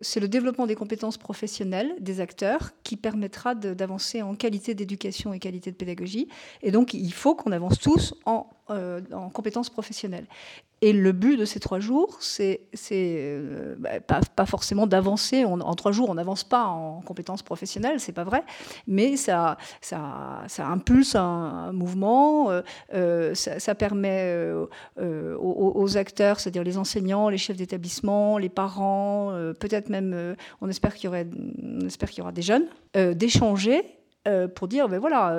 C'est le développement des compétences professionnelles des acteurs qui permettra d'avancer en qualité d'éducation et qualité de pédagogie. Et donc, il faut qu'on avance tous en, euh, en compétences professionnelles. Et le but de ces trois jours, c'est euh, bah, pas, forcément d'avancer. En trois jours, on n'avance pas en compétences professionnelles, c'est pas vrai, mais ça, ça, ça impulse un, mouvement, euh, ça, permet aux, acteurs, c'est-à-dire les enseignants, les chefs d'établissement, les parents, peut-être même, on espère qu'il y, aurait, on espère qu'il y aura des jeunes, d'échanger pour dire, ben voilà,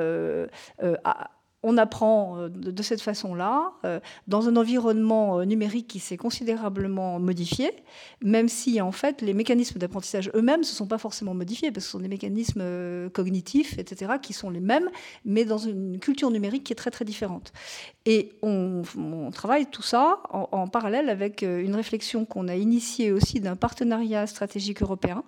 on apprend euh, de cette façon-là, euh, dans un environnement euh, numérique qui s'est considérablement modifié, même si en fait les mécanismes d'apprentissage eux-mêmes ne se sont pas forcément modifiés, parce que ce sont des mécanismes cognitifs, etc., qui sont les mêmes, mais dans une culture numérique qui est très très différente. Et on, travaille tout ça en, en, parallèle avec une réflexion qu'on a initiée aussi d'un partenariat stratégique européen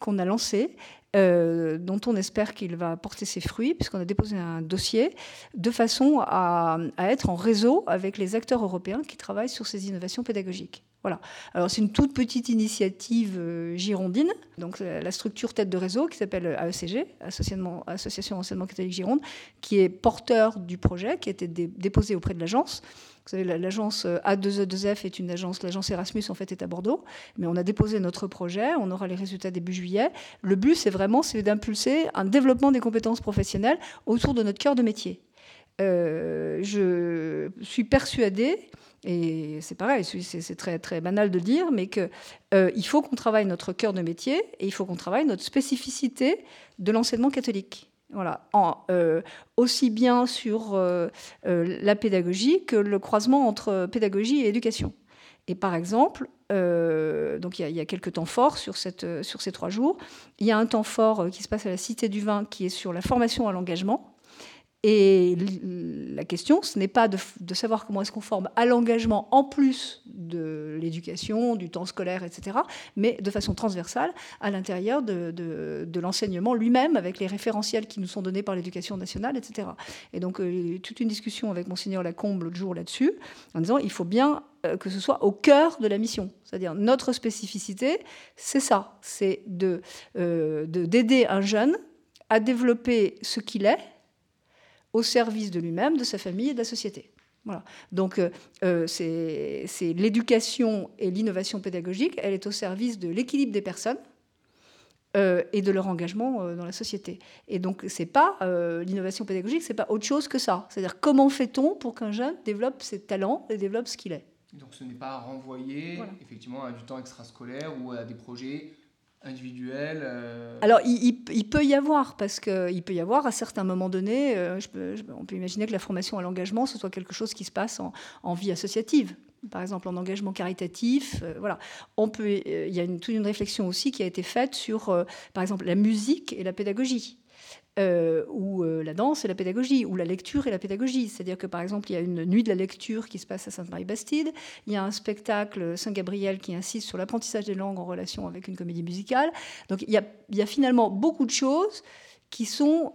qu'on a lancé euh, dont on espère qu'il va porter ses fruits, puisqu'on a déposé un dossier, de façon à, être en réseau avec les acteurs européens qui travaillent sur ces innovations pédagogiques. Voilà. Alors c'est une toute petite initiative euh, girondine, donc la structure tête de réseau qui s'appelle AECG, Association Enseignement catholique Gironde, qui est porteur du projet, qui a été déposé auprès de l'agence. Vous savez, l'agence A2E2F est une agence, l'agence Erasmus en fait est à Bordeaux, mais on a déposé notre projet, on aura les résultats début juillet. Le but, c'est vraiment c'est d'impulser un développement des compétences professionnelles autour de notre cœur de métier. Euh, je suis persuadée, et c'est pareil, c'est très, très banal de le dire, mais qu'il euh, faut qu'on travaille notre cœur de métier et il faut qu'on travaille notre spécificité de l'enseignement catholique. Voilà, euh, aussi bien sur euh, euh, la pédagogie que le croisement entre pédagogie et éducation. Et par exemple, donc il y, a quelques temps forts sur, ces trois jours. Il y a un temps fort qui se passe à la Cité du Vin qui est sur la formation à l'engagement. Et la question, ce n'est pas de, savoir comment est-ce qu'on forme à l'engagement en plus de l'éducation, du temps scolaire, etc., mais de façon transversale à l'intérieur de, l'enseignement lui-même, avec les référentiels qui nous sont donnés par l'éducation nationale, etc. Et donc, euh, toute une discussion avec Monseigneur Lacombe l'autre jour là-dessus, en disant il faut bien euh, que ce soit au cœur de la mission. C'est-à-dire, notre spécificité, c'est ça, c'est euh, d'aider un jeune à développer ce qu'il est, au service de lui-même, de sa famille et de la société. Voilà. Donc euh, euh, c'est l'éducation et l'innovation pédagogique, elle est au service de l'équilibre des personnes euh, et de leur engagement dans la société. Et donc c'est pas l'innovation pédagogique, c'est pas autre chose que ça. C'est-à-dire comment fait-on pour qu'un jeune développe ses talents et développe ce qu'il est? Donc ce n'est pas renvoyer effectivement à du temps extrascolaire ou à des projets individuel euh, Alors, il, peut y avoir, parce qu'il peut y avoir à certains moments donnés, euh, on peut imaginer que la formation à l'engagement, ce soit quelque chose qui se passe en, vie associative. Par exemple, en engagement caritatif, euh, voilà. On peut, il y a toute une réflexion aussi qui a été faite sur, par exemple, la musique et la pédagogie. Euh, ou euh, la danse et la pédagogie, ou la lecture et la pédagogie. C'est-à-dire que, par exemple, il y a une nuit de la lecture qui se passe à Sainte-Marie-Bastide, il y a un spectacle Saint-Gabriel qui insiste sur l'apprentissage des langues en relation avec une comédie musicale. Donc il y a, finalement beaucoup de choses qui sont...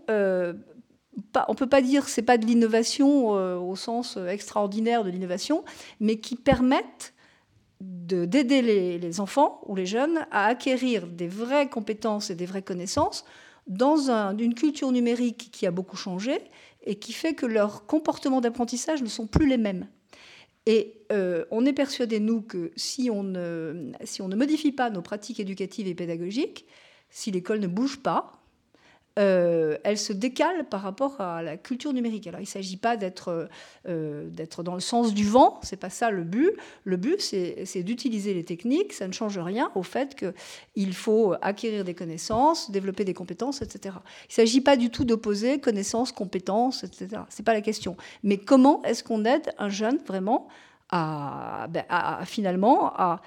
Euh, pas, on peut pas dire que ce n'est pas de l'innovation au sens extraordinaire de l'innovation, mais qui permettent d'aider les, les enfants ou les jeunes à acquérir des vraies compétences et des vraies connaissances dans une culture numérique qui a beaucoup changé et qui fait que leurs comportements d'apprentissage ne sont plus les mêmes. Et euh, on est persuadé, nous, que si on, ne, si on ne modifie pas nos pratiques éducatives et pédagogiques, si l'école ne bouge pas, euh, elle se décale par rapport à la culture numérique. Alors il ne s'agit pas d'être euh, d'être dans le sens du vent, c'est pas ça le but. Le but, c'est d'utiliser les techniques, ça ne change rien au fait qu'il faut acquérir des connaissances, développer des compétences, etc. Il ne s'agit pas du tout d'opposer connaissances, compétences, etc. Ce n'est pas la question. Mais comment est-ce qu'on aide un jeune vraiment à, ben, à finalement à euh,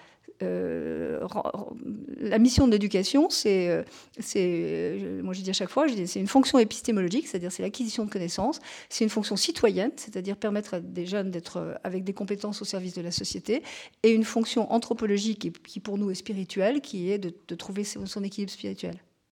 la mission de l'éducation, c'est, euh, euh, moi je dis à chaque fois, c'est une fonction épistémologique, c'est-à-dire c'est l'acquisition de connaissances, c'est une fonction citoyenne, c'est-à-dire permettre à des jeunes d'être avec des compétences au service de la société, et une fonction anthropologique qui pour nous est spirituelle, qui est de, trouver son équilibre spirituel.